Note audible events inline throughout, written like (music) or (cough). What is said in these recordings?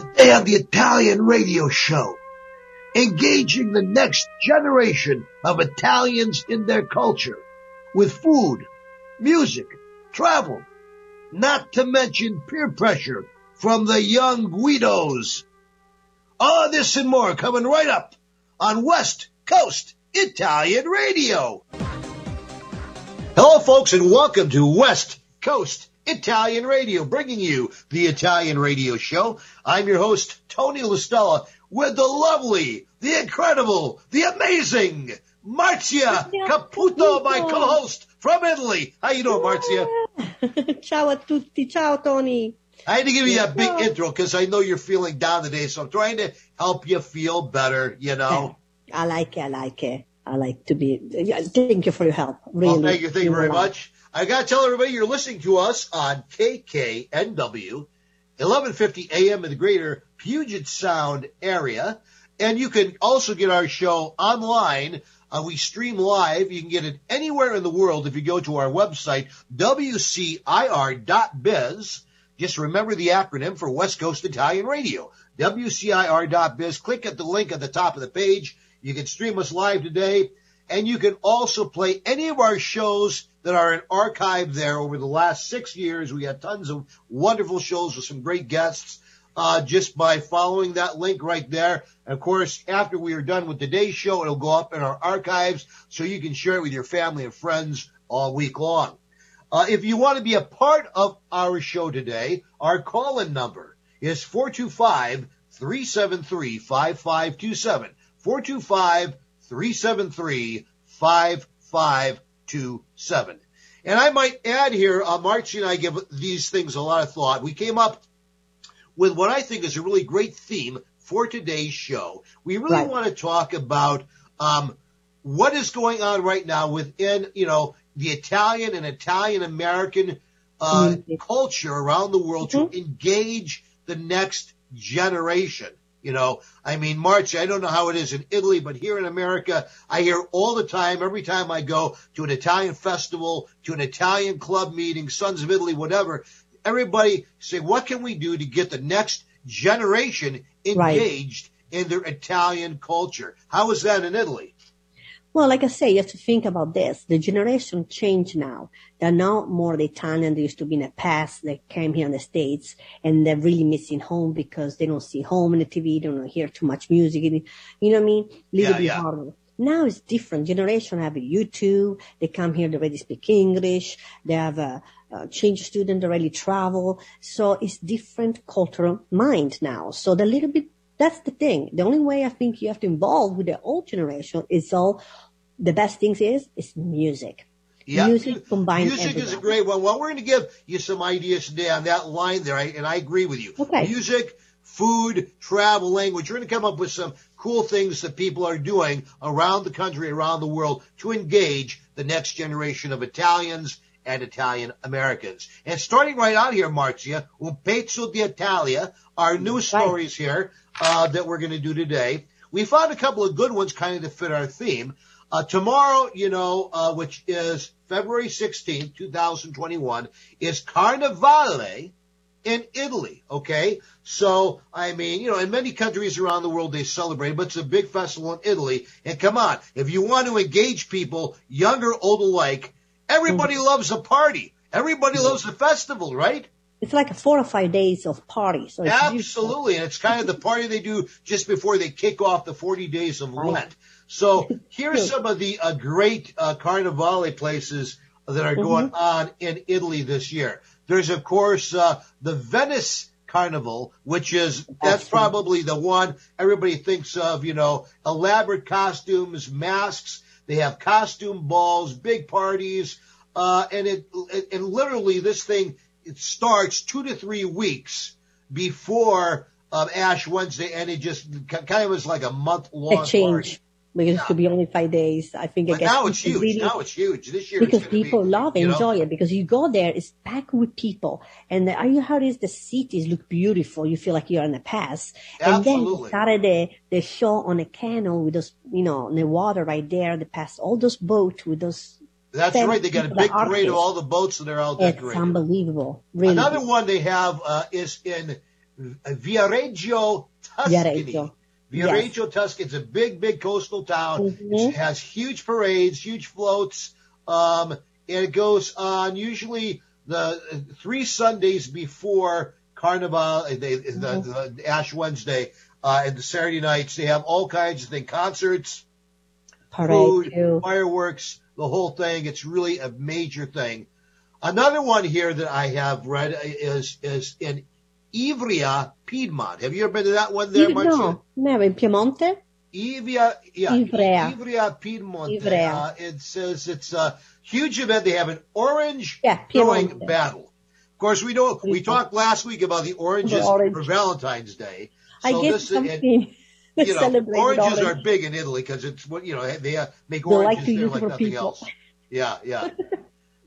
Today on the Italian radio show, engaging the next generation of Italians in their culture with food, music, travel, not to mention peer pressure from the young Guidos. All this and more coming right up on West Coast Italian Radio. Hello, folks, and welcome to West Coast Italian Radio, bringing you the Italian Radio Show. I'm your host, Tony LaStella, with the lovely, the incredible, the amazing Marzia Caputo, my co-host from Italy. How you doing, Marzia? (laughs) Ciao a tutti. Ciao, Tony. I had to give you a big intro because I know you're feeling down today, so I'm trying to help you feel better, you know. (laughs) I like it. I like it. I like to be. Thank you for your help. Really. Well, thank you. Thank you very much. I got to tell everybody you're listening to us on KKNW, 1150 AM in the greater Puget Sound area. And you can also get our show online. Uh, we stream live. You can get it anywhere in the world if you go to our website, WCIR.biz. Just remember the acronym for West Coast Italian Radio, WCIR.biz. Click at the link at the top of the page. You can stream us live today. And you can also play any of our shows that are in archive there over the last six years. We had tons of wonderful shows with some great guests. Uh, just by following that link right there. And of course, after we are done with today's show, it'll go up in our archives so you can share it with your family and friends all week long. Uh, if you want to be a part of our show today, our call-in number is 425-373-5527. 425-373-5527. And I might add here, uh, Marcy and I give these things a lot of thought. We came up with what I think is a really great theme for today's show. We really Right. want to talk about um, what is going on right now within, you know, the Italian and Italian American uh, Mhm. culture around the world to engage the next generation. You know, I mean, March, I don't know how it is in Italy, but here in America, I hear all the time, every time I go to an Italian festival, to an Italian club meeting, Sons of Italy, whatever, everybody say, what can we do to get the next generation Right. engaged in their Italian culture? How is that in Italy? Well, like I say, you have to think about this. The generation changed now. They're now more the Italian they used to be in the past. They came here in the States and they're really missing home because they don't see home in the TV. They don't hear too much music. You know what I mean? Little Yeah, bit yeah. harder. Now it's different. Generation have a YouTube. They come here. They already speak English. They have a, a change student. They already travel. So it's different cultural mind now. So the little bit, that's the thing. The only way I think you have to involve with the old generation is all the best things is, is music. Yeah. Music combined Music is a great one. Well, we're going to give you some ideas today on that line there, I- and I agree with you. Okay. Music, food, travel, language. We're going to come up with some cool things that people are doing around the country, around the world to engage the next generation of Italians and Italian Americans. And starting right out here, Marzia, Un Pezzo d'Italia, our new stories here uh, that we're going to do today. We found a couple of good ones kind of to fit our theme. Uh, tomorrow, you know, uh, which is February 16th, 2021, is Carnivale in Italy. Okay. So, I mean, you know, in many countries around the world, they celebrate, but it's a big festival in Italy. And come on, if you want to engage people, young or old alike, everybody loves a party. Everybody loves a festival, right? It's like four or five days of party. So it's beautiful. Absolutely. And it's kind of the party they do just before they kick off the 40 days of Lent. So (laughs) here's some of the uh, great uh, Carnivale places that are going on in Italy this year. There's, of course, uh, the Venice Carnival, which is, that's Excellent. probably the one everybody thinks of, you know, elaborate costumes, masks. They have costume balls, big parties, uh, and it, it, and literally this thing, it starts two to three weeks before um, Ash Wednesday, and it just kind of was like a month long a party. Because it could be only five days. I think I But guess now it's huge. really- now it's huge. This year because people be, love you know, enjoy it because you go there it's packed with people and the, you how it is the cities look beautiful you feel like you're in the past and then Saturday the show on a canal with those you know on the water right there they pass all those boats with those That's right. They got a big parade of all the boats that are all it's decorated. unbelievable really Another one they have uh, is in Viareggio, Tuscany. Viareggio. Viareggio, Tuscany. It's a big, big coastal town. Mhm. It has huge parades, huge floats, um, and it goes on usually the three Sundays before Carnival, uh, they, the, the Ash Wednesday, uh, and the Saturday nights. They have all kinds of things, concerts, Parade food, too. fireworks, the whole thing. It's really a major thing. Another one here that I have read is is in Ivrea, Piedmont. Have you ever been to that one there, Io- Marcia? no, never in Piemonte. Ivrea, yeah, Ivrea. Ivrea, Piedmont. Ivrea. Uh, it says it's a huge event. They have an orange Yeah, throwing battle. Of course, we know we talked last week about the oranges The orange. for Valentine's Day. I So guess this something (laughs) that you know, oranges orange. are big in Italy because it's what you know they uh, make like oranges to there like nothing people. else. Yeah, yeah. (laughs)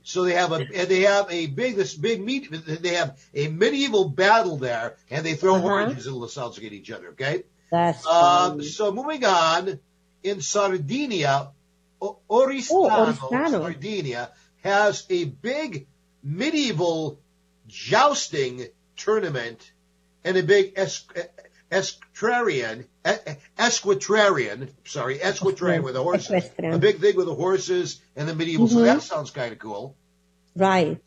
so they have a they have a big this big meet they have a medieval battle there and they throw Uh-huh. oranges the Celtics at each other. Okay. That's Um, so moving on, in Sardinia, O- Oristano, Oh, Oristano. Sardinia has a big medieval jousting tournament and a big es- esquetrarian, esquitrarian, sorry, esquitrarian with the horses, Equestrian. a big thing with the horses and the medieval. So Mhm. that sounds kind of cool. Right.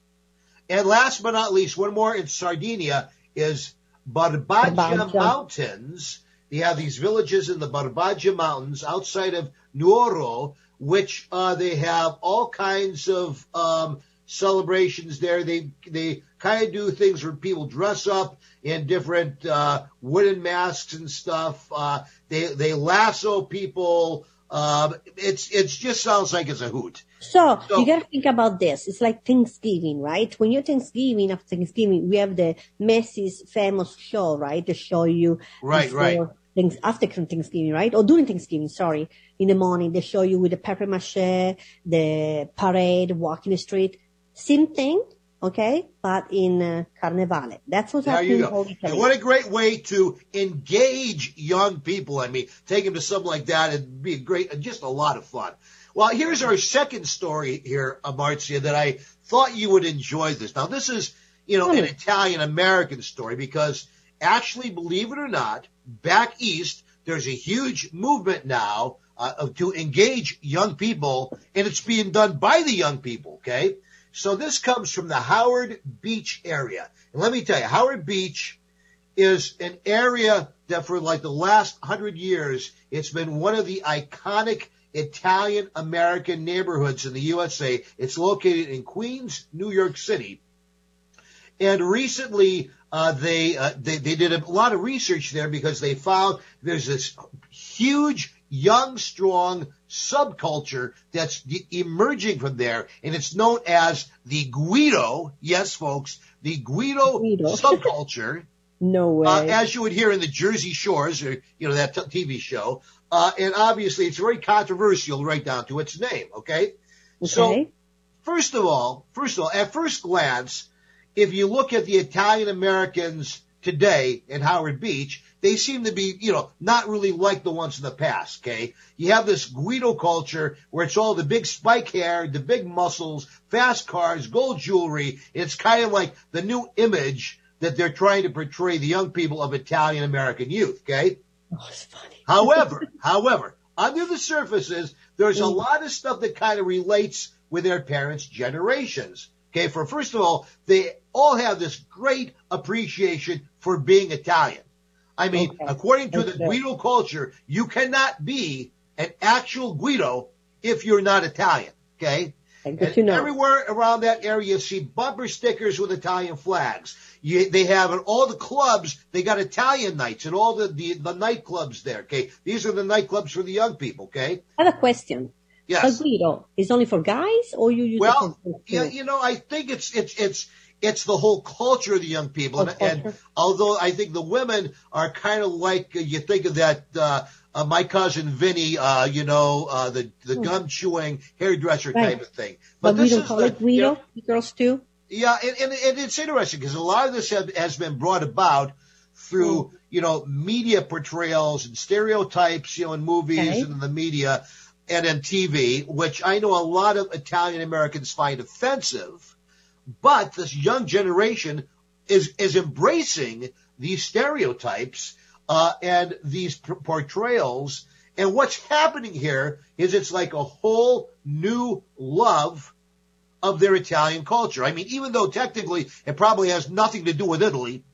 And last but not least, one more in Sardinia is Barbagia Barbagia. Mountains. They have these villages in the Barbagia Mountains outside of Nuoro, which uh, they have all kinds of um, celebrations there. They they kind of do things where people dress up in different uh, wooden masks and stuff. Uh, they they lasso people. Um, it's it's just sounds like it's a hoot. So, So- you gotta think about this. It's like Thanksgiving, right? When you're Thanksgiving, after Thanksgiving, we have the Macy's famous show, right? To show you Right, right. Things after Thanksgiving, right? Or during Thanksgiving, sorry. In the morning, they show you with the paper mache, the parade, walking the street. Same thing, okay? But in uh, Carnevale. That's what's There happening you go. And what a great way to engage young people. I mean, take them to something like that. It'd be a great, just a lot of fun. Well, here's our second story here, Amarcia, that I thought you would enjoy this. Now, this is, you know, an Hmm. Italian American story because actually, believe it or not, back east, there's a huge movement now uh, to engage young people, and it's being done by the young people, okay? So this comes from the Howard Beach area. And let me tell you, Howard Beach is an area that for like the last hundred years, it's been one of the iconic Italian American neighborhoods in the USA. It's located in Queens, New York City. And recently, uh, they, uh, they they did a lot of research there because they found there's this huge, young, strong subculture that's de- emerging from there, and it's known as the Guido. Yes, folks, the Guido, Guido. (laughs) subculture No way. uh, as you would hear in the Jersey Shores, or you know that t- TV show. Uh, and obviously, it's very controversial right down to its name. Okay, so first of all, first of all, at first glance, if you look at the Italian Americans today in Howard Beach, they seem to be, you know, not really like the ones in the past. Okay, you have this Guido culture where it's all the big spike hair, the big muscles, fast cars, gold jewelry. It's kind of like the new image that they're trying to portray the young people of Italian American youth. Okay. Oh, it's funny. (laughs) However, however, under the surfaces, there's a Mm. lot of stuff that kind of relates with their parents' generations. Okay, for first of all, they all have this great appreciation for being Italian. I mean, Okay. according to the Okay. Guido culture, you cannot be an actual Guido if you're not Italian. Okay? And to know. Everywhere around that area, you see bumper stickers with Italian flags. You, they have in all the clubs, they got Italian nights and all the, the, the nightclubs there. Okay. These are the nightclubs for the young people. Okay. I have a question. Yes. A Guido is only for guys or you use Well, yeah, you know, I think it's, it's, it's, it's the whole culture of the young people. And, and although I think the women are kind of like, uh, you think of that, uh, uh, my cousin Vinny, uh, you know, uh, the, the gum chewing hairdresser Hmm. Right. type of thing. But, we this don't is call the- it you know, girls too? Yeah, and, and, and it's interesting because a lot of this have, has been brought about through, you know, media portrayals and stereotypes, you know, in movies Okay. and in the media and in TV, which I know a lot of Italian Americans find offensive. But this young generation is, is embracing these stereotypes uh, and these portrayals. And what's happening here is it's like a whole new love of their Italian culture. I mean, even though technically it probably has nothing to do with Italy,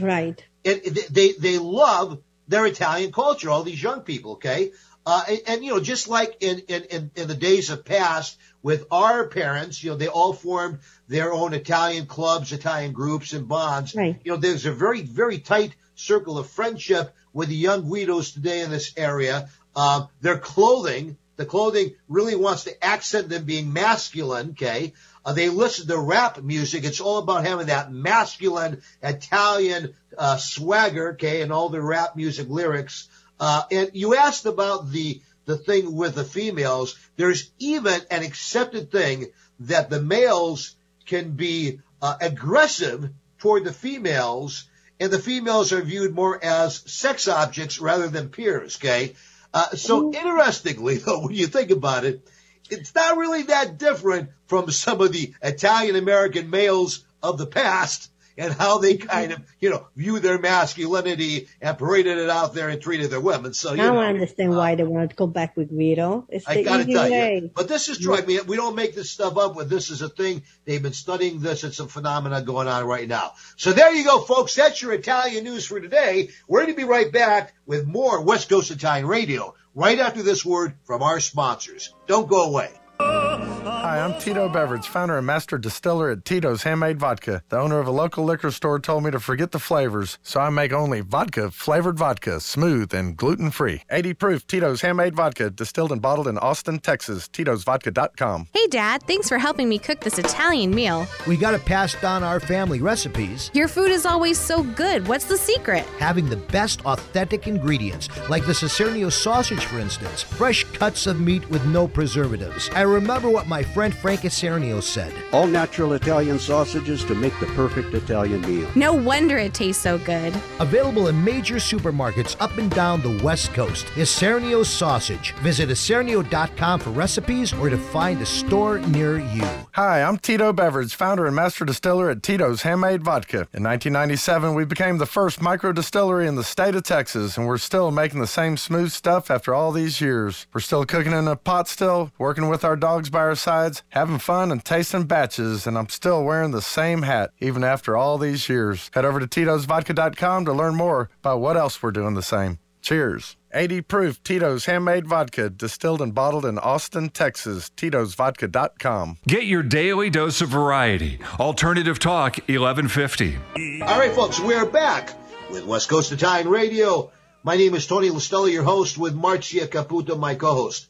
right? It, they they love their Italian culture. All these young people, okay, uh, and, and, you know, just like in, in in the days of past with our parents, you know, they all formed their own Italian clubs, Italian groups, and bonds. Right. You know, there's a very very tight circle of friendship with the young Guidos today in this area. Um, their clothing, the clothing really wants to accent them being masculine, okay? Uh, they listen to rap music. It's all about having that masculine Italian uh, swagger, okay, and all the rap music lyrics. Uh, and you asked about the the thing with the females. There's even an accepted thing that the males can be uh, aggressive toward the females, and the females are viewed more as sex objects rather than peers. Okay, uh, so interestingly, (laughs) though, when you think about it, it's not really that different from some of the Italian American males of the past and how they kind of, you know, view their masculinity and paraded it out there and treated their women. So, you now know, I understand uh, why they wanted to go back with Guido. It's I gotta tell way. you, but this is true. I mean, we don't make this stuff up. But this is a thing. They've been studying this. It's a phenomenon going on right now. So there you go, folks. That's your Italian news for today. We're going to be right back with more West Coast Italian Radio right after this word from our sponsors. Don't go away. Hi, I'm Tito Beveridge, founder and master distiller at Tito's Handmade Vodka. The owner of a local liquor store told me to forget the flavors, so I make only vodka flavored vodka, smooth and gluten free. 80 proof Tito's Handmade Vodka, distilled and bottled in Austin, Texas. Tito'sVodka.com. Hey, Dad, thanks for helping me cook this Italian meal. We got to pass down our family recipes. Your food is always so good. What's the secret? Having the best authentic ingredients, like the Isernio sausage, for instance. Fresh cuts of meat with no preservatives. I remember what my friend Frank Isernio said. All natural Italian sausages to make the perfect Italian meal. No wonder it tastes so good. Available in major supermarkets up and down the West Coast. Isernio Sausage. Visit isernio.com for recipes or to find a store near you. Hi, I'm Tito Beveridge, founder and master distiller at Tito's Handmade Vodka. In 1997, we became the first micro distillery in the state of Texas, and we're still making the same smooth stuff after all these years. We're still cooking in a pot still, working with our dogs by our sides, having fun and tasting batches, and I'm still wearing the same hat even after all these years. Head over to Tito'sVodka.com to learn more about what else we're doing the same. Cheers. 80 proof Tito's handmade vodka, distilled and bottled in Austin, Texas. Tito'sVodka.com. Get your daily dose of variety. Alternative Talk 1150. All right, folks, we're back with West Coast Italian Radio. My name is Tony LaStella, your host, with Marcia Caputo, my co-host.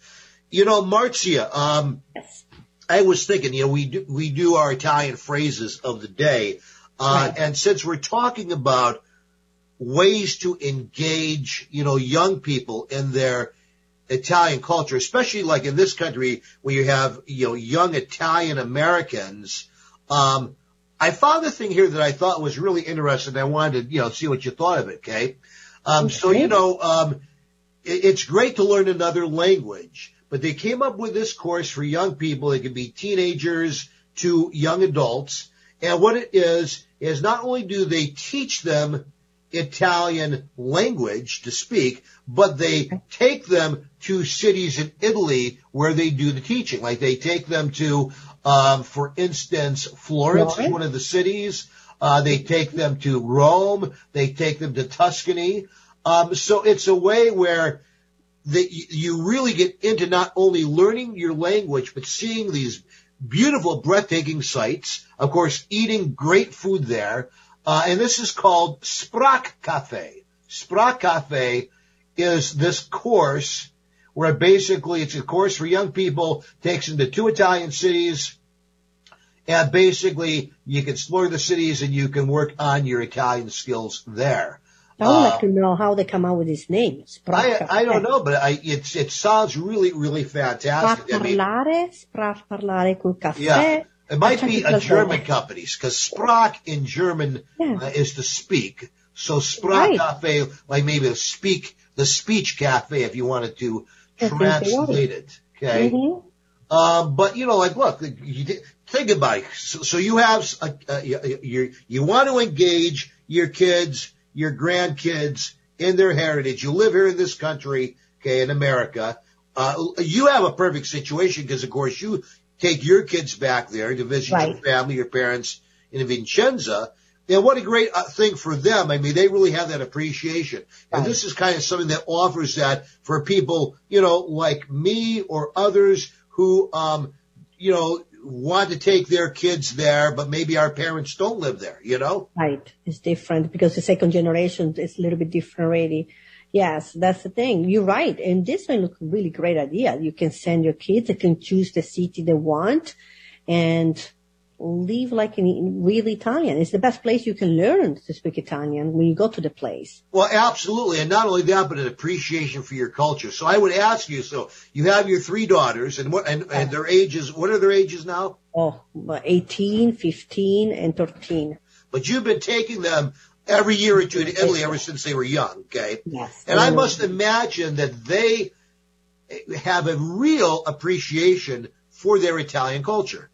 You know, Marcia, um, yes. I was thinking, you know, we do, we do our Italian phrases of the day. Uh, right. and since we're talking about ways to engage, you know, young people in their Italian culture, especially like in this country where you have, you know, young Italian Americans, um, I found a thing here that I thought was really interesting. I wanted to, you know, see what you thought of it, okay? Um, okay. so, you know, um, it, it's great to learn another language but they came up with this course for young people. It could be teenagers to young adults. And what it is, is not only do they teach them Italian language to speak, but they take them to cities in Italy where they do the teaching. Like they take them to, um, for instance, Florence is one of the cities. Uh, they take them to Rome. They take them to Tuscany. Um, so it's a way where that you really get into not only learning your language, but seeing these beautiful, breathtaking sights. Of course, eating great food there. Uh, and this is called Sprachcaffe. Sprach Cafe is this course where basically it's a course for young people, takes them to two Italian cities, and basically you can explore the cities and you can work on your Italian skills there. I would like uh, to know how they come out with these names. I, I don't know, but I, it's, it sounds really, really fantastic. Sprach parlare, sprach parlare con caffè. Yeah. It might be a German company because Sprach in German yeah. uh, is to speak. So Sprach right. Cafe, like maybe speak, the speech cafe if you wanted to translate it. Okay. Mm-hmm. Um, but you know, like, look, you, think about it. So, so you have, a, a, you, you want to engage your kids your grandkids in their heritage. You live here in this country, okay, in America. Uh, you have a perfect situation because, of course, you take your kids back there to visit Right. your family, your parents in Vincenza. And what a great uh, thing for them. I mean, they really have that appreciation. And this is kind of something that offers that for people, you know, like me or others who, um, you know, want to take their kids there, but maybe our parents don't live there, you know? Right. It's different because the second generation is a little bit different already. Yes, that's the thing. You're right. And this one look really great idea. You can send your kids, they can choose the city they want and live like in real Italian. It's the best place you can learn to speak Italian when you go to the place. Well, absolutely. And not only that, but an appreciation for your culture. So I would ask you, so you have your three daughters and what, and, and their ages, what are their ages now? Oh, 18, 15, and 13. But you've been taking them every year or two to Italy ever since they were young, okay? Yes. And I must imagine that they have a real appreciation for their Italian culture.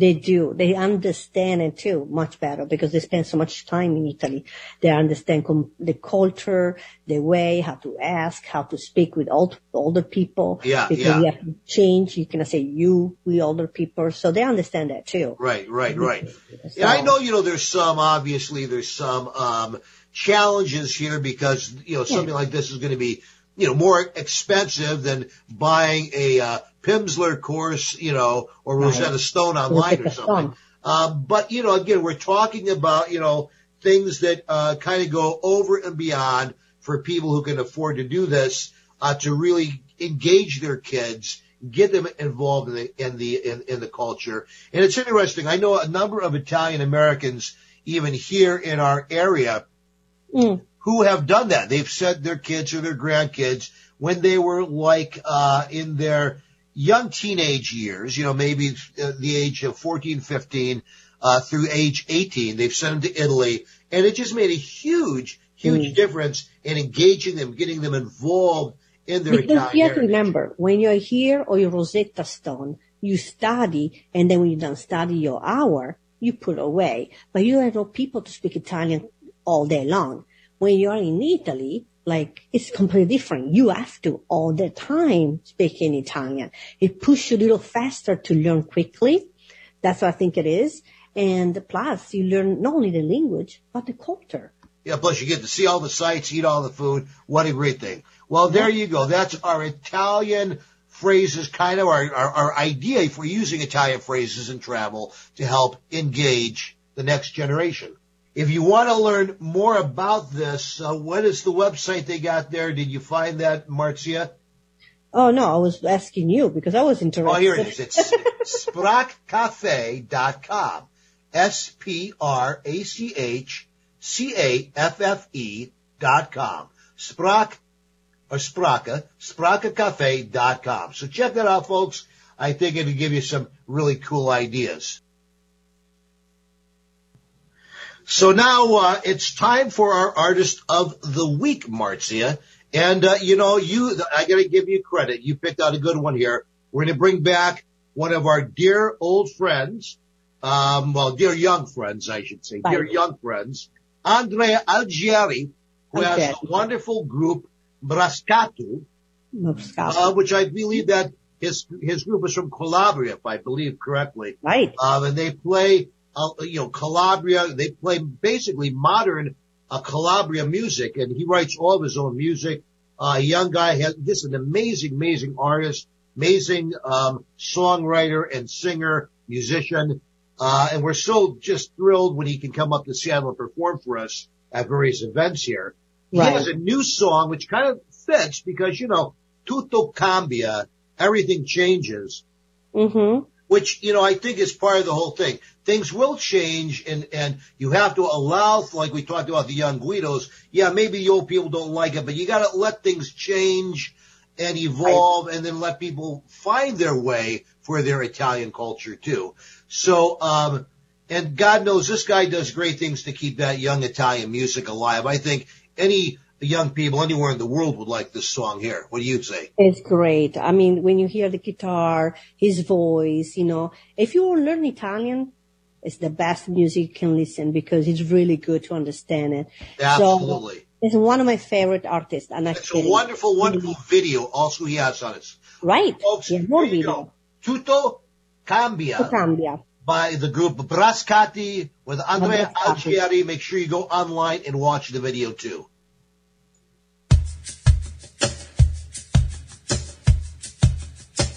They do. They understand it too much better because they spend so much time in Italy. They understand com- the culture, the way, how to ask, how to speak with old, older people. Yeah, because yeah. you have to change. You cannot say you, we older people. So they understand that too. Right, right, right. So- And I know, you know, there's some, obviously, there's some, um, challenges here because, you know, something like this is going to be, you know, more expensive than buying a, uh, Pimsleur course, you know, or Rosetta Stone online or something. Um, but, you know, again, we're talking about, you know, things that, uh, kind of go over and beyond for people who can afford to do this, uh, to really engage their kids, get them involved in the, in the, in, in the culture. And it's interesting. I know a number of Italian Americans, even here in our area, Mm. Who have done that. They've sent their kids or their grandkids when they were like, uh, in their young teenage years, you know, maybe uh, the age of 14, 15, uh, through age 18. They've sent them to Italy and it just made a huge, huge Mm. difference in engaging them, getting them involved in their Because Italian you have to remember, when you're here or your Rosetta Stone, you study, and then when you don't study your hour, you put away. But you don't have people to speak Italian all day long. When you're in Italy, like, it's completely different. You have to all the time speak in Italian. It pushes you a little faster to learn quickly. That's what I think it is. And plus, you learn not only the language, but the culture. Yeah, plus you get to see all the sights, eat all the food. What a great thing. Well, there you go. That's our Italian phrases, kind of our, our, our idea for using Italian phrases in travel to help engage the next generation. If you want to learn more about this, uh, what is the website they got there? Did you find that, Marcia? Oh no, I was asking you because I was interested. Oh, here it is. It's sprachcaffe.com. S-P-R-A-C-H-C-A-F-F-E dot com. Sprach or Spraca, spracacafe.com. So check that out, folks. I think it'll give you some really cool ideas. So now uh, it's time for our artist of the week, Marcia. And uh, you know, you I got to give you credit. You picked out a good one here. We're going to bring back one of our dear old friends, um, well, dear young friends, I should say, dear young friends, Andrea Algieri, who has a wonderful group, Brascato, uh, which I believe that his his group is from Calabria, if I believe correctly. right. Um, and they play, uh, you know, Calabria. They play basically modern uh, Calabria music, and he writes all of his own music. Uh, a young guy has just an amazing, amazing artist, amazing um, songwriter and singer, musician. Uh, and we're so just thrilled when he can come up to Seattle and perform for us at various events here. He has a new song which kind of fits because you know, tutto cambia, everything changes Mm-hmm. which you know I think is part of the whole thing. Things will change, and and you have to allow, like we talked about the young Guidos. Yeah, maybe the old people don't like it, but you got to let things change and evolve, and then let people find their way for their Italian culture too. So, um, and God knows this guy does great things to keep that young Italian music alive. I think any young people anywhere in the world would like this song here. What do you say? It's great. I mean, when you hear the guitar, his voice, you know, if you learn Italian, is the best music you can listen because it's really good to understand it. Absolutely. So, it's one of my favorite artists. And it's a wonderful, wonderful video also he has on it. Right. Folks, yeah, more video. Go. Tutto Cambia. Tutto Cambia. By the group Brascati with Andrea Alcieri. Make sure you go online and watch the video too.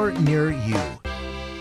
store near you.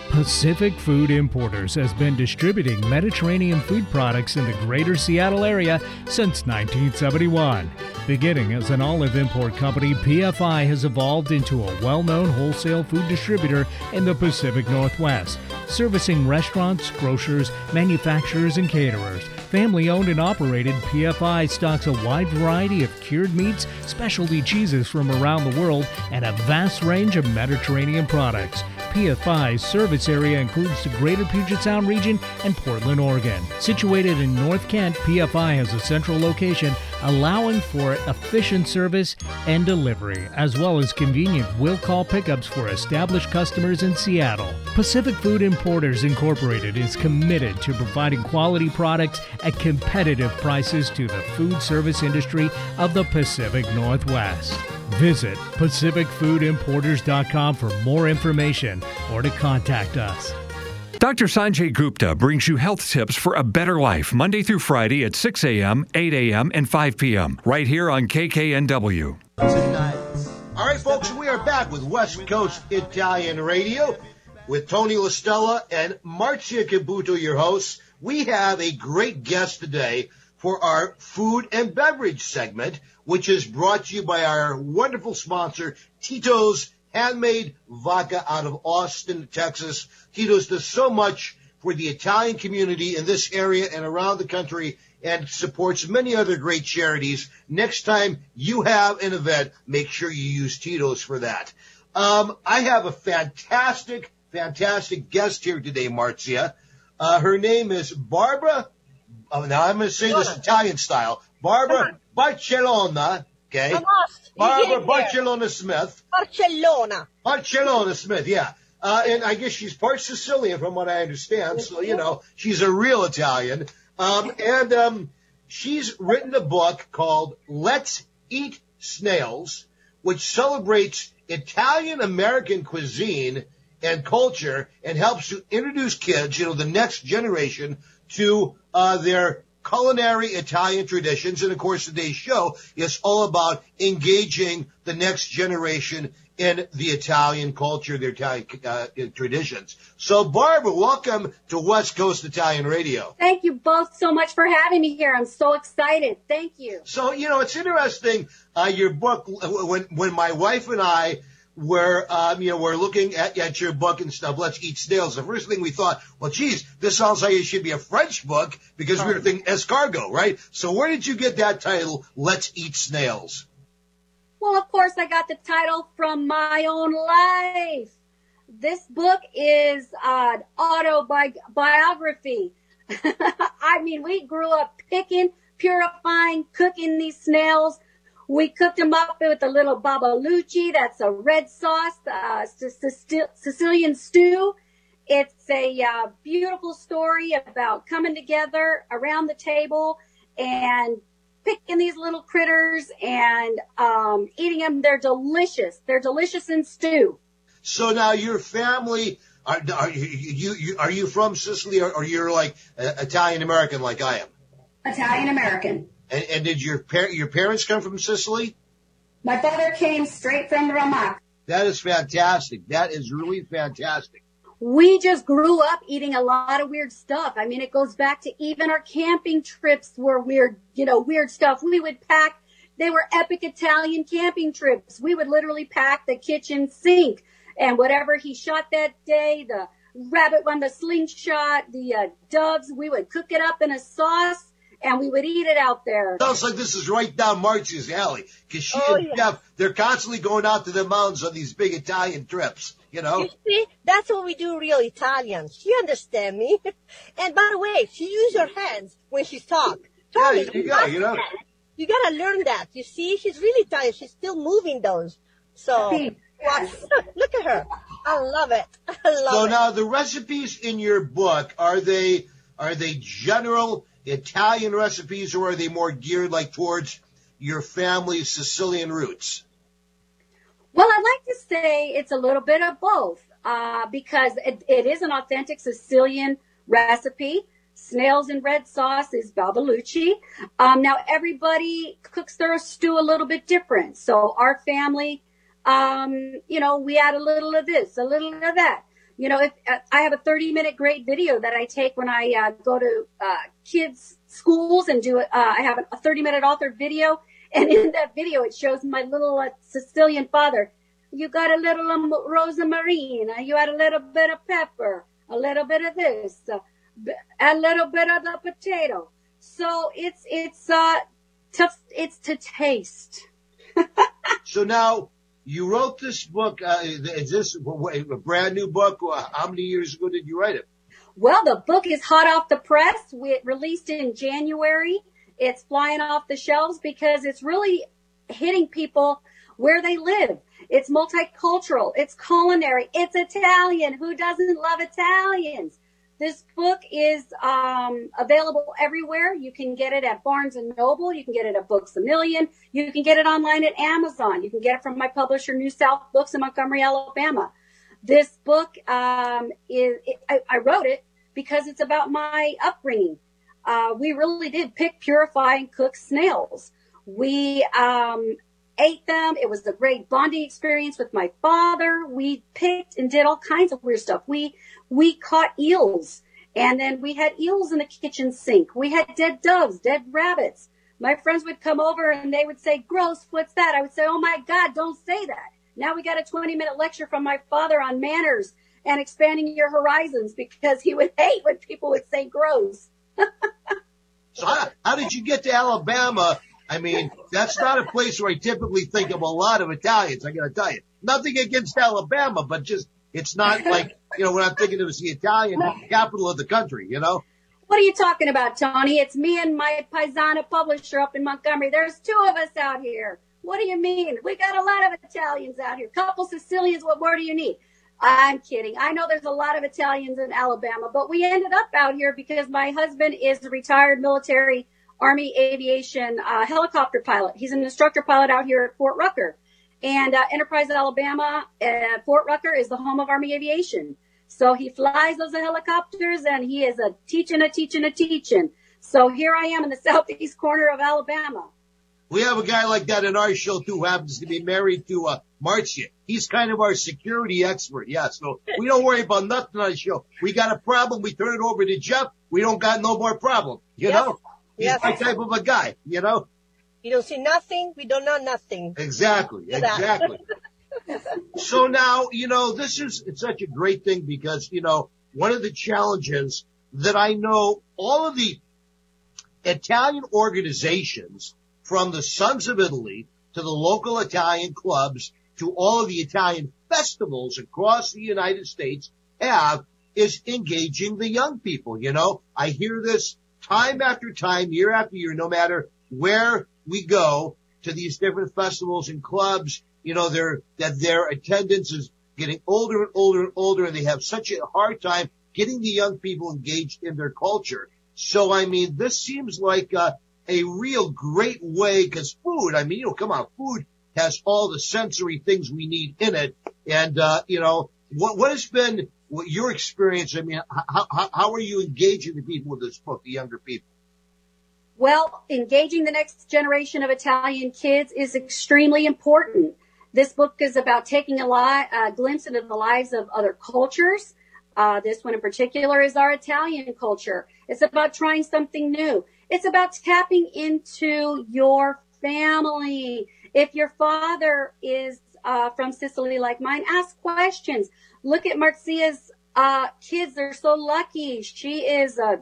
Pacific Food Importers has been distributing Mediterranean food products in the greater Seattle area since 1971. Beginning as an olive import company, PFI has evolved into a well known wholesale food distributor in the Pacific Northwest, servicing restaurants, grocers, manufacturers, and caterers. Family owned and operated, PFI stocks a wide variety of cured meats, specialty cheeses from around the world, and a vast range of Mediterranean products. PFI's service area includes the greater Puget Sound region and Portland, Oregon. Situated in North Kent, PFI has a central location allowing for efficient service and delivery, as well as convenient will call pickups for established customers in Seattle. Pacific Food Importers Incorporated is committed to providing quality products at competitive prices to the food service industry of the Pacific Northwest. Visit PacificFoodImporters.com for more information or to contact us. Dr. Sanjay Gupta brings you health tips for a better life Monday through Friday at 6 a.m., 8 a.m., and 5 p.m. right here on KKNW. All right, folks, we are back with West Coast Italian Radio with Tony LaStella and Marcia Caputo, your hosts. We have a great guest today for our food and beverage segment, which is brought to you by our wonderful sponsor, Tito's Handmade Vodka out of Austin, Texas. Tito's does so much for the Italian community in this area and around the country and supports many other great charities. Next time you have an event, make sure you use Tito's for that. Um, I have a fantastic, fantastic guest here today, Marzia. Uh, her name is Barbara. Oh, now I'm going to say this Italian style. Barbara Barcelona. Okay. Barbara Barcelona Smith. Barcelona. Barcelona Smith. Yeah. Uh, and I guess she's part Sicilian from what I understand. So, you know, she's a real Italian. Um, and, um, she's written a book called Let's Eat Snails, which celebrates Italian American cuisine and culture and helps to introduce kids, you know, the next generation to, uh, their culinary Italian traditions. And of course, today's show is all about engaging the next generation in the Italian culture, their Italian uh, traditions. So, Barbara, welcome to West Coast Italian Radio. Thank you both so much for having me here. I'm so excited. Thank you. So, you know, it's interesting. Uh, your book, when when my wife and I were, um, you know, we're looking at, at your book and stuff. Let's eat snails. The first thing we thought, well, geez, this sounds like it should be a French book because we were thinking escargot, right? So, where did you get that title? Let's eat snails. Well, of course, I got the title from my own life. This book is an autobiography. (laughs) I mean, we grew up picking, purifying, cooking these snails. We cooked them up with a little babalucci. That's a red sauce, uh, Sicilian stew. It's a uh, beautiful story about coming together around the table and picking these little critters and um, eating them. They're delicious. They're delicious in stew. So now your family Are, are you, you, you are you from Sicily or, or you're like uh, Italian American like I am? Italian American. And, and did your par- your parents come from Sicily? My father came straight from Ramacca. That is fantastic. That is really fantastic. We just grew up eating a lot of weird stuff. I mean, it goes back to even our camping trips were weird, you know, weird stuff. We would pack, they were epic Italian camping trips. We would literally pack the kitchen sink and whatever he shot that day, the rabbit one, the slingshot, the uh, doves, we would cook it up in a sauce and we would eat it out there. Sounds like this is right down Marcy's alley because she Oh, and yeah. Jeff, they're constantly going out to the mountains on these big Italian trips. You know, You see, that's what we do real Italians. You understand me? (laughs) And by the way, she use her hands when she's talk. Yeah, Tony, you got- you know. must- You gotta learn that. You see, she's really tired. She's still moving those. So, watch. (laughs) Look at her. I love it. (laughs) I love so it. now the recipes in your book are they are they general Italian recipes or are they more geared like towards your family's Sicilian roots? Well, I'd like to say it's a little bit of both, uh, because it, it is an authentic Sicilian recipe. Snails and red sauce is Babalucci. Um, now everybody cooks their stew a little bit different. So our family, um, you know, we add a little of this, a little of that. You know, if uh, I have a 30 minute great video that I take when I uh, go to uh, kids schools and do it, uh, I have a 30 minute authored video. And in that video, it shows my little uh, Sicilian father. You got a little um, rosamarine. uh, You add a little bit of pepper, a little bit of this, uh, a little bit of the potato. So it's it's uh it's to taste. (laughs) So now you wrote this book. Uh, is this a brand new book? How many years ago did you write it? Well, the book is hot off the press. We released in January. It's flying off the shelves because it's really hitting people where they live. It's multicultural. It's culinary. It's Italian. Who doesn't love Italians? This book is um, available everywhere. You can get it at Barnes and Noble. You can get it at Books a Million. You can get it online at Amazon. You can get it from my publisher, New South Books in Montgomery, Alabama. This book um, is I, I wrote it because it's about my upbringing. Uh, we really did pick, purify, and cook snails. We um, ate them. It was a great bonding experience with my father. We picked and did all kinds of weird stuff. We we caught eels, and then we had eels in the kitchen sink. We had dead doves, dead rabbits. My friends would come over and they would say, "Gross, what's that?" I would say, "Oh my God, don't say that." Now we got a 20 minute lecture from my father on manners and expanding your horizons because he would (laughs) hate when people would say gross. So how, how did you get to Alabama? I mean, that's not a place where I typically think of a lot of Italians. I got to tell you, nothing against Alabama, but just it's not (laughs) like you know when I'm thinking of the Italian capital of the country. You know, What are you talking about, Tony? It's me and my paisana publisher up in Montgomery. There's two of us out here. What do you mean? We got a lot of Italians out here. Couple Sicilians. What more do you need? I'm kidding. I know there's a lot of Italians in Alabama, but we ended up out here because my husband is a retired military Army aviation uh, helicopter pilot. He's an instructor pilot out here at Fort Rucker. And uh, Enterprise, Alabama, uh, Fort Rucker is the home of Army aviation. So he flies those helicopters and he is a teaching, a teaching, a teaching. So here I am in the (laughs) southeast corner of Alabama. we have a guy like that in our show too, who happens to be married to uh, Marcia. He's kind of our security expert. Yeah, so we don't worry about nothing on the show. We got a problem, we turn it over to Jeff. We don't got no more problem. You know, he's Yes. my type of a guy. You know. You don't see nothing. We don't know nothing. Exactly, Look at that. exactly. (laughs) so now, you know, this is it's such a great thing because, you know, one of the challenges that I know all of the Italian organizations from the Sons of Italy to the local Italian clubs to all of the Italian festivals across the United States have is engaging the young people. You know, I hear this time after time, year after year, no matter where we go to these different festivals and clubs, you know, their, that their attendance is getting older and older and older and they have such a hard time getting the young people engaged in their culture. So, I mean, this seems like a, a real great way because food, I mean, you know, come on, food has all the sensory things we need in it. And, uh, you know, what, what has been what your experience, I mean, how, how, how are you engaging the people with this book, the younger people? Well, engaging the next generation of Italian kids is extremely important. This book is about taking a, li- a glimpse into the lives of other cultures. Uh, this one in particular is our Italian culture. It's about trying something new. It's about tapping into your family. If your father is uh, from Sicily like mine, ask questions. Look at Marcia's uh, kids. They're so lucky. She is a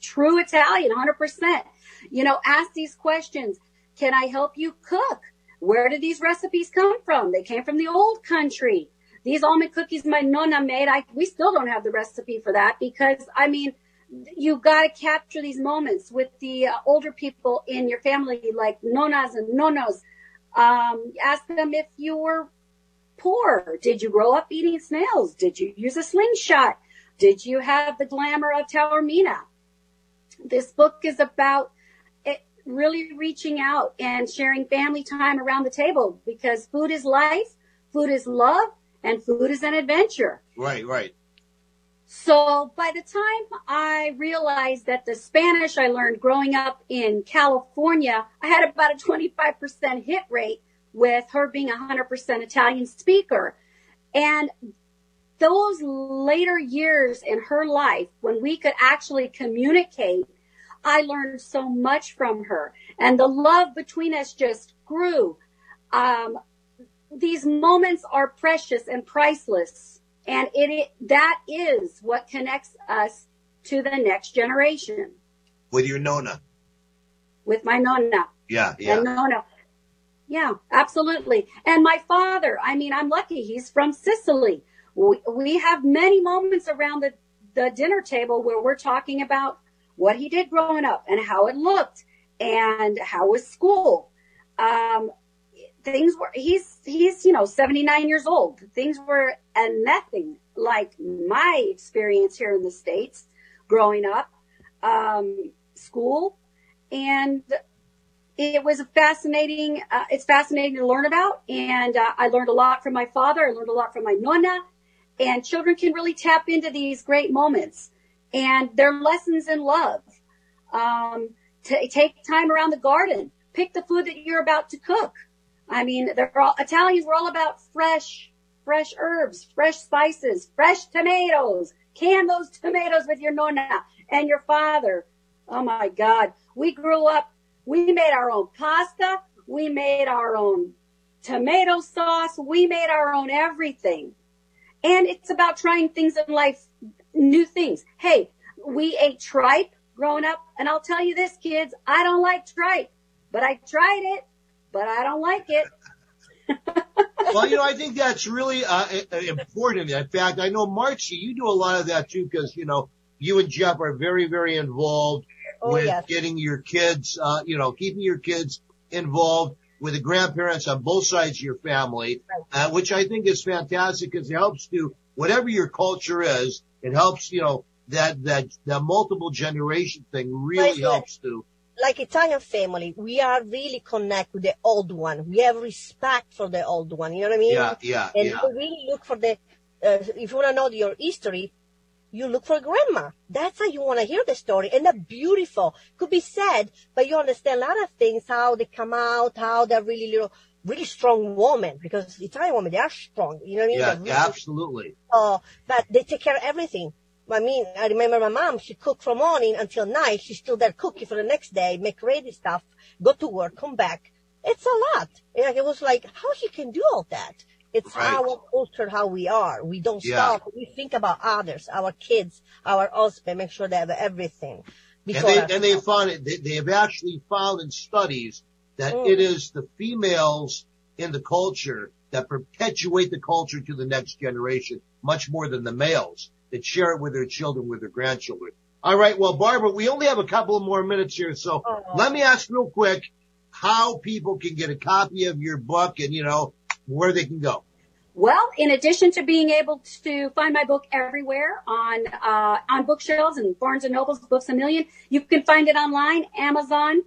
true Italian, 100%. You know, ask these questions. Can I help you cook? Where did these recipes come from? They came from the old country. These almond cookies my nonna made, I, we still don't have the recipe for that because, I mean, you got to capture these moments with the uh, older people in your family, like nonas and nonos. Um, ask them if you were poor. Did you grow up eating snails? Did you use a slingshot? Did you have the glamour of Taormina? This book is about it really reaching out and sharing family time around the table because food is life, food is love, and food is an adventure. Right, right. So by the time I realized that the Spanish I learned growing up in California, I had about a 25% hit rate with her being a 100% Italian speaker. And those later years in her life, when we could actually communicate, I learned so much from her and the love between us just grew. Um, these moments are precious and priceless. And it, it, that is what connects us to the next generation. With your Nona. With my Nona. Yeah, yeah. And Nona. Yeah, absolutely. And my father, I mean, I'm lucky. He's from Sicily. We, we have many moments around the, the dinner table where we're talking about what he did growing up and how it looked and how was school. Um, things were, he's, he's, you know, 79 years old. Things were and nothing like my experience here in the States growing up, um, school. And it was a fascinating, uh, it's fascinating to learn about. And uh, I learned a lot from my father. I learned a lot from my nonna. And children can really tap into these great moments and their lessons in love. Um, to take time around the garden, pick the food that you're about to cook. I mean, they're all Italians were all about fresh, fresh herbs, fresh spices, fresh tomatoes. Can those tomatoes with your nonna and your father. Oh my God. We grew up, we made our own pasta. We made our own tomato sauce. We made our own everything. And it's about trying things in life, new things. Hey, we ate tripe growing up. And I'll tell you this, kids, I don't like tripe, but I tried it but I don't like it. (laughs) well, you know, I think that's really uh, important. In fact, I know Marcy, you do a lot of that too, because you know you and Jeff are very, very involved oh, with yes. getting your kids, uh, you know, keeping your kids involved with the grandparents on both sides of your family, uh, which I think is fantastic because it helps to whatever your culture is. It helps, you know, that that that multiple generation thing really helps to like Italian family, we are really connect with the old one. We have respect for the old one. You know what I mean? Yeah, yeah, and yeah. we really look for the. Uh, if you want to know your history, you look for grandma. That's how you want to hear the story, and they're beautiful. Could be sad, but you understand a lot of things. How they come out, how they're really little, really strong women. Because Italian women, they are strong. You know what I mean? Yeah, really, absolutely. Oh, uh, but they take care of everything. I mean, I remember my mom, she cooked from morning until night. She's still there cooking for the next day, make ready stuff, go to work, come back. It's a lot. And it was like, how she can do all that? It's right. our culture, how we are. We don't yeah. stop. We think about others, our kids, our husband, make sure they have everything. And they, and they found it, they, they have actually found in studies that mm. it is the females in the culture that perpetuate the culture to the next generation much more than the males that share it with their children, with their grandchildren. All right. Well, Barbara, we only have a couple of more minutes here. So oh. let me ask real quick how people can get a copy of your book and, you know, where they can go. Well, in addition to being able to find my book everywhere on uh, on bookshelves and Barnes and Nobles, Books a Million, you can find it online, Amazon,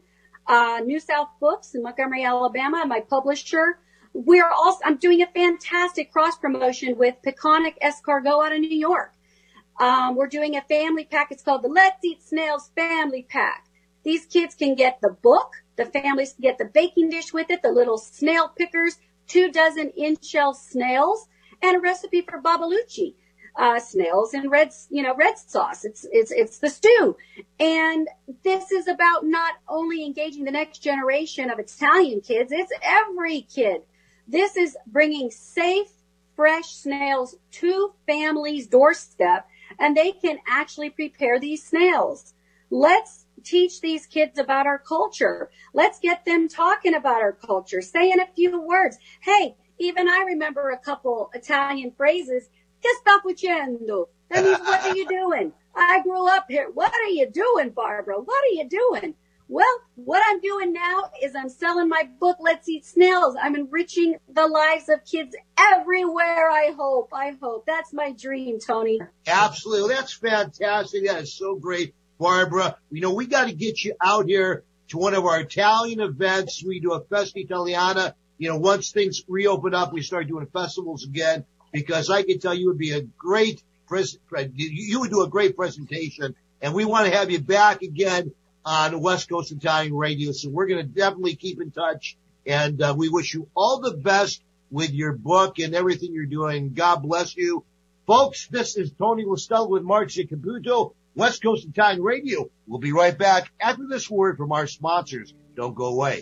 uh, New South Books in Montgomery, Alabama, my publisher. We're also I'm doing a fantastic cross promotion with Peconic Escargot out of New York. Um, we're doing a family pack. It's called the Let's Eat Snails Family Pack. These kids can get the book. The families can get the baking dish with it, the little snail pickers, two dozen in-shell snails, and a recipe for babalucci. Uh, snails and red, you know, red sauce. It's, it's, it's the stew. And this is about not only engaging the next generation of Italian kids, it's every kid. This is bringing safe, fresh snails to families' doorstep and they can actually prepare these snails. Let's teach these kids about our culture. Let's get them talking about our culture, saying a few words. Hey, even I remember a couple Italian phrases. Che sta facendo? That means, what are you (laughs) doing? I grew up here. What are you doing, Barbara? What are you doing? Well, what I'm doing now is I'm selling my book, Let's Eat Snails. I'm enriching the lives of kids everywhere. I hope. I hope. That's my dream, Tony. Absolutely. That's fantastic. That is so great, Barbara. You know, we got to get you out here to one of our Italian events. We do a Festa Italiana. You know, once things reopen up, we start doing festivals again because I can tell you would be a great pres- you would do a great presentation and we want to have you back again on West Coast Italian Radio. So we're going to definitely keep in touch and uh, we wish you all the best with your book and everything you're doing. God bless you. Folks, this is Tony LaStella with Marcia Caputo, West Coast Italian Radio. We'll be right back after this word from our sponsors. Don't go away.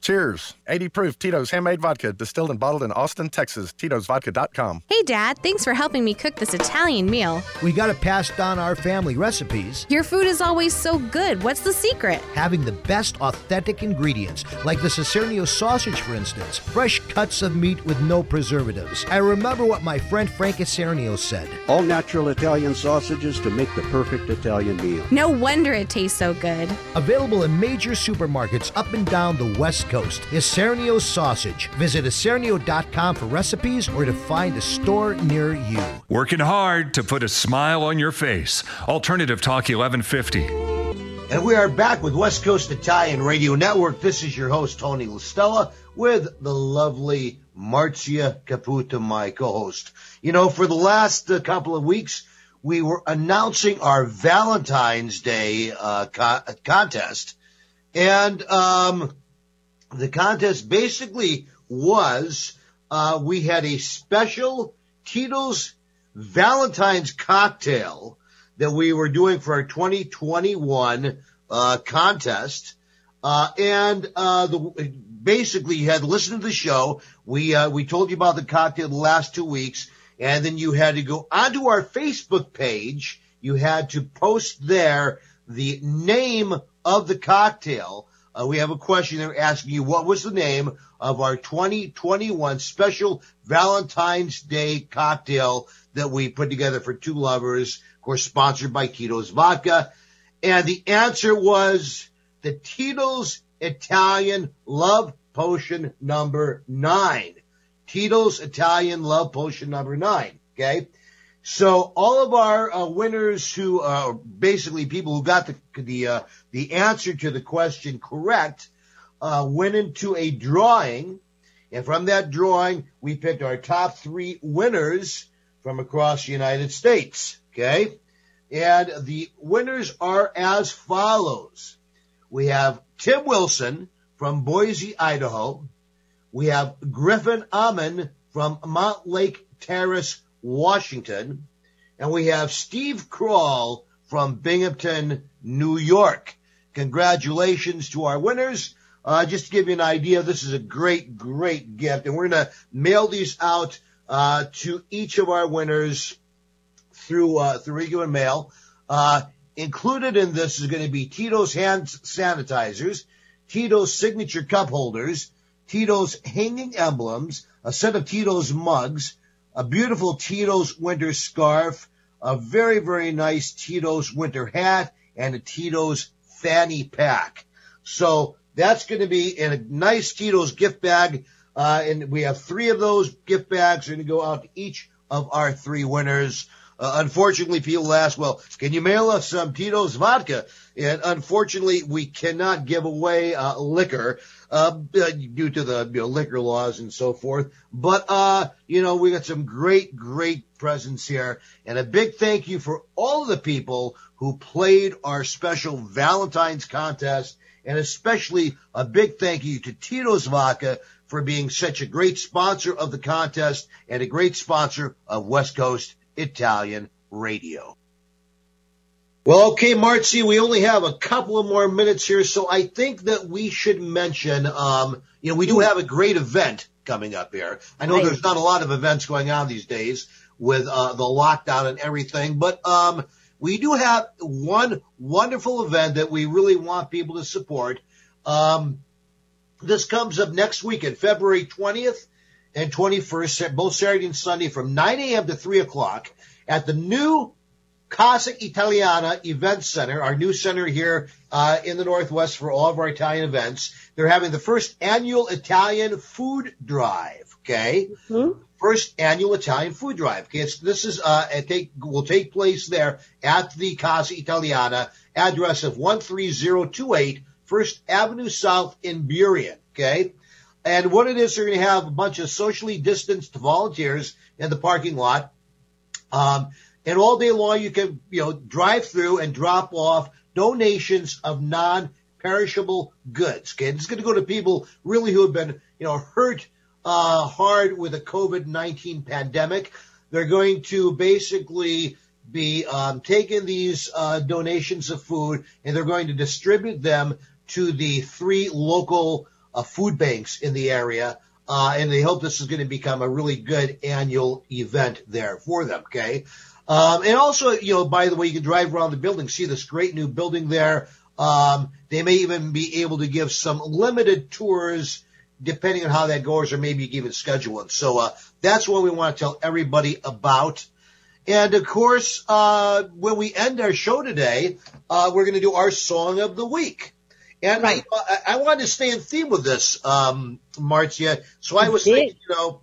Cheers. 80 proof Tito's Handmade Vodka, distilled and bottled in Austin, Texas. Tito'sVodka.com. Hey, Dad, thanks for helping me cook this Italian meal. We got to pass down our family recipes. Your food is always so good. What's the secret? Having the best authentic ingredients, like the Isernio sausage, for instance. Fresh cuts of meat with no preservatives. I remember what my friend Frank Isernio said. All natural Italian sausages to make the perfect Italian meal. No wonder it tastes so good. Available in major supermarkets up and down the West Coast. Isernio Sausage. Visit isernio.com for recipes or to find a store near you. Working hard to put a smile on your face. Alternative Talk 1150. And we are back with West Coast Italian Radio Network. This is your host, Tony LaStella, with the lovely Marcia Caputo, my co-host. You know, for the last uh, couple of weeks, we were announcing our Valentine's Day uh, co- contest. And um, the contest basically was uh, we had a special Tito's Valentine's cocktail that we were doing for our 2021 uh, contest. Uh, and uh, the, basically you had to listen to the show. We uh, we told you about the cocktail the last two weeks, and then you had to go onto our Facebook page. You had to post there the name of the cocktail. Uh, we have a question there asking you what was the name of our 2021 special Valentine's Day cocktail that we put together for two lovers, of course, sponsored by Tito's Vodka. And the answer was the Tito's Italian Love Potion number nine. Tito's Italian Love Potion number nine. Okay. So all of our uh, winners who are basically people who got the the uh, the answer to the question correct uh, went into a drawing, and from that drawing we picked our top three winners from across the United States. Okay, and the winners are as follows: we have Tim Wilson from Boise, Idaho. We have Griffin Amon from Mountlake Terrace, Washington. And we have Steve Kroll from Binghamton, New York. Congratulations to our winners. Uh, just to give you an idea, this is a great, great gift. And we're going to mail these out uh, to each of our winners through, uh, through regular mail. Uh, included in this is going to be Tito's hand sanitizers, Tito's signature cup holders, Tito's hanging emblems, a set of Tito's mugs, a beautiful Tito's winter scarf, a very, very nice Tito's winter hat, and a Tito's fanny pack. So that's going to be in a nice Tito's gift bag. Uh, and we have three of those gift bags. We're going to go out to each of our three winners. Uh, unfortunately, people ask, well, can you mail us some Tito's vodka? And unfortunately, we cannot give away uh, liquor uh, due to the you know, liquor laws and so forth. But uh, you know, we got some great, great presents here, and a big thank you for all the people who played our special Valentine's contest, and especially a big thank you to Tito's Vodka for being such a great sponsor of the contest and a great sponsor of West Coast Italian Radio. Well, okay, Marcy, we only have a couple of more minutes here, so I think that we should mention, um, you know, we do have a great event coming up here. I know Right. there's not a lot of events going on these days with uh, the lockdown and everything, but um, we do have one wonderful event that we really want people to support. Um, this comes up next weekend, February 20th and 21st, both Saturday and Sunday from 9 a.m. to 3 o'clock at the new Casa Italiana Event Center, our new center here uh, in the Northwest for all of our Italian events. They're having the first annual Italian food drive. Okay, first annual Italian food drive. Okay, it's, this is uh, it take will take place there at the Casa Italiana, address of one three zero two eight First Avenue South in Burien. Okay. And what it is, they're going to have a bunch of socially distanced volunteers in the parking lot. Um, and all day long, you can, you know, drive through and drop off donations of non-perishable goods. Okay. This is going to go to people really who have been, you know, hurt, uh, hard with the COVID-19 pandemic. They're going to basically be, um, taking these, uh, donations of food and they're going to distribute them to the three local, uh, food banks in the area. Uh, and they hope this is going to become a really good annual event there for them. Okay. Um, and also, you know, by the way, you can drive around the building, see this great new building there. Um, they may even be able to give some limited tours depending on how that goes or maybe even schedule it. So, uh, that's what we want to tell everybody about. And of course, uh, when we end our show today, uh, we're going to do our song of the week. And I, I, I wanted to stay in theme with this, um, Marcia. So I was thinking, you know,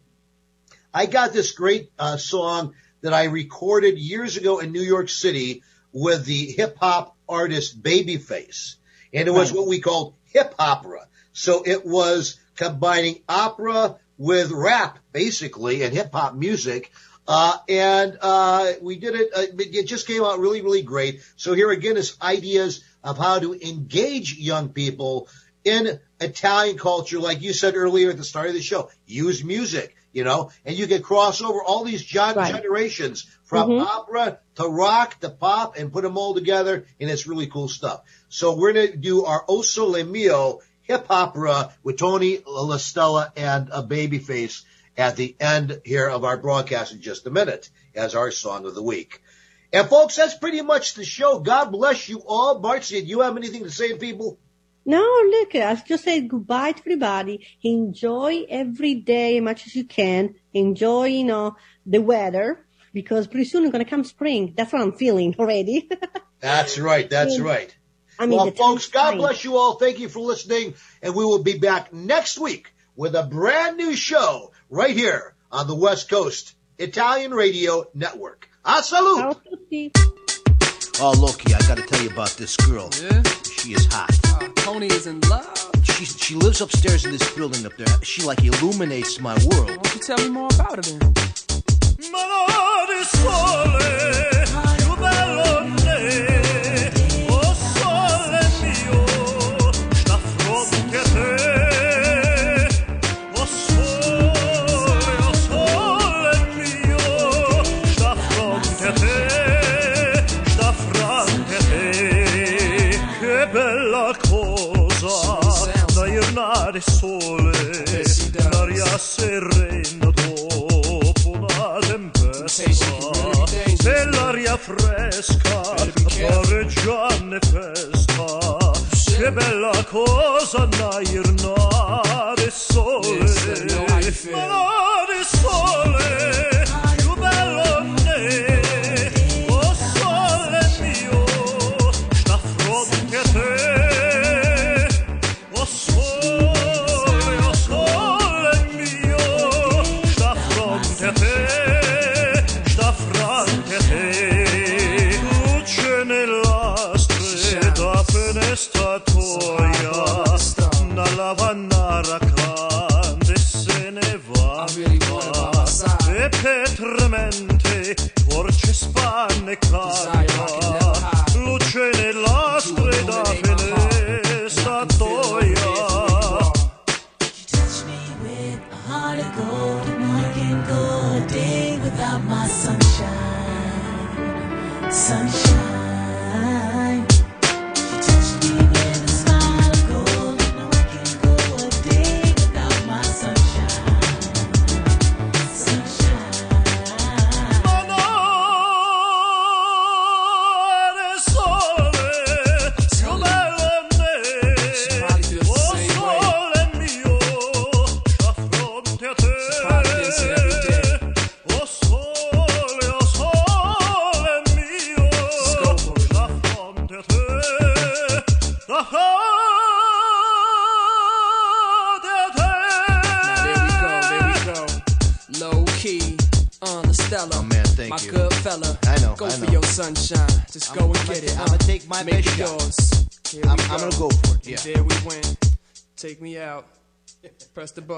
I got this great uh, song that I recorded years ago in New York City with the hip hop artist Babyface. And it was what we called hip opera. So it was combining opera with rap, basically, and hip hop music. Uh, and, uh, we did it, uh, it just came out really, really great. So here again is ideas of how to engage young people in Italian culture, like you said earlier at the start of the show. Use music, you know, and you can cross over all these gen- generations from Mhm. opera to rock to pop and put them all together, and it's really cool stuff. So we're gonna do our O Sole Mio hip opera with Tony LaStella and a Babyface at the end here of our broadcast in just a minute as our song of the week. And folks, that's pretty much the show. God bless you all. Marcy, do you have anything to say to people? No, look, I've just said goodbye to everybody. Enjoy every day as much as you can. Enjoy, you know, the weather because pretty soon it's going to come spring. That's what I'm feeling already. (laughs) That's right. That's Yeah. right. I mean, well, folks, God flying. bless you all. Thank you for listening. And we will be back next week with a brand new show right here on the West Coast Italian Radio Network. A salute. Oh, Loki, I gotta tell you about this girl. Yeah? She is hot. Uh, Tony is in love. She, she lives upstairs in this building up there. She like illuminates my world. Why don't you tell me more about her then? Fresca pareggiane festa. Che bella cosa da Here we I'm-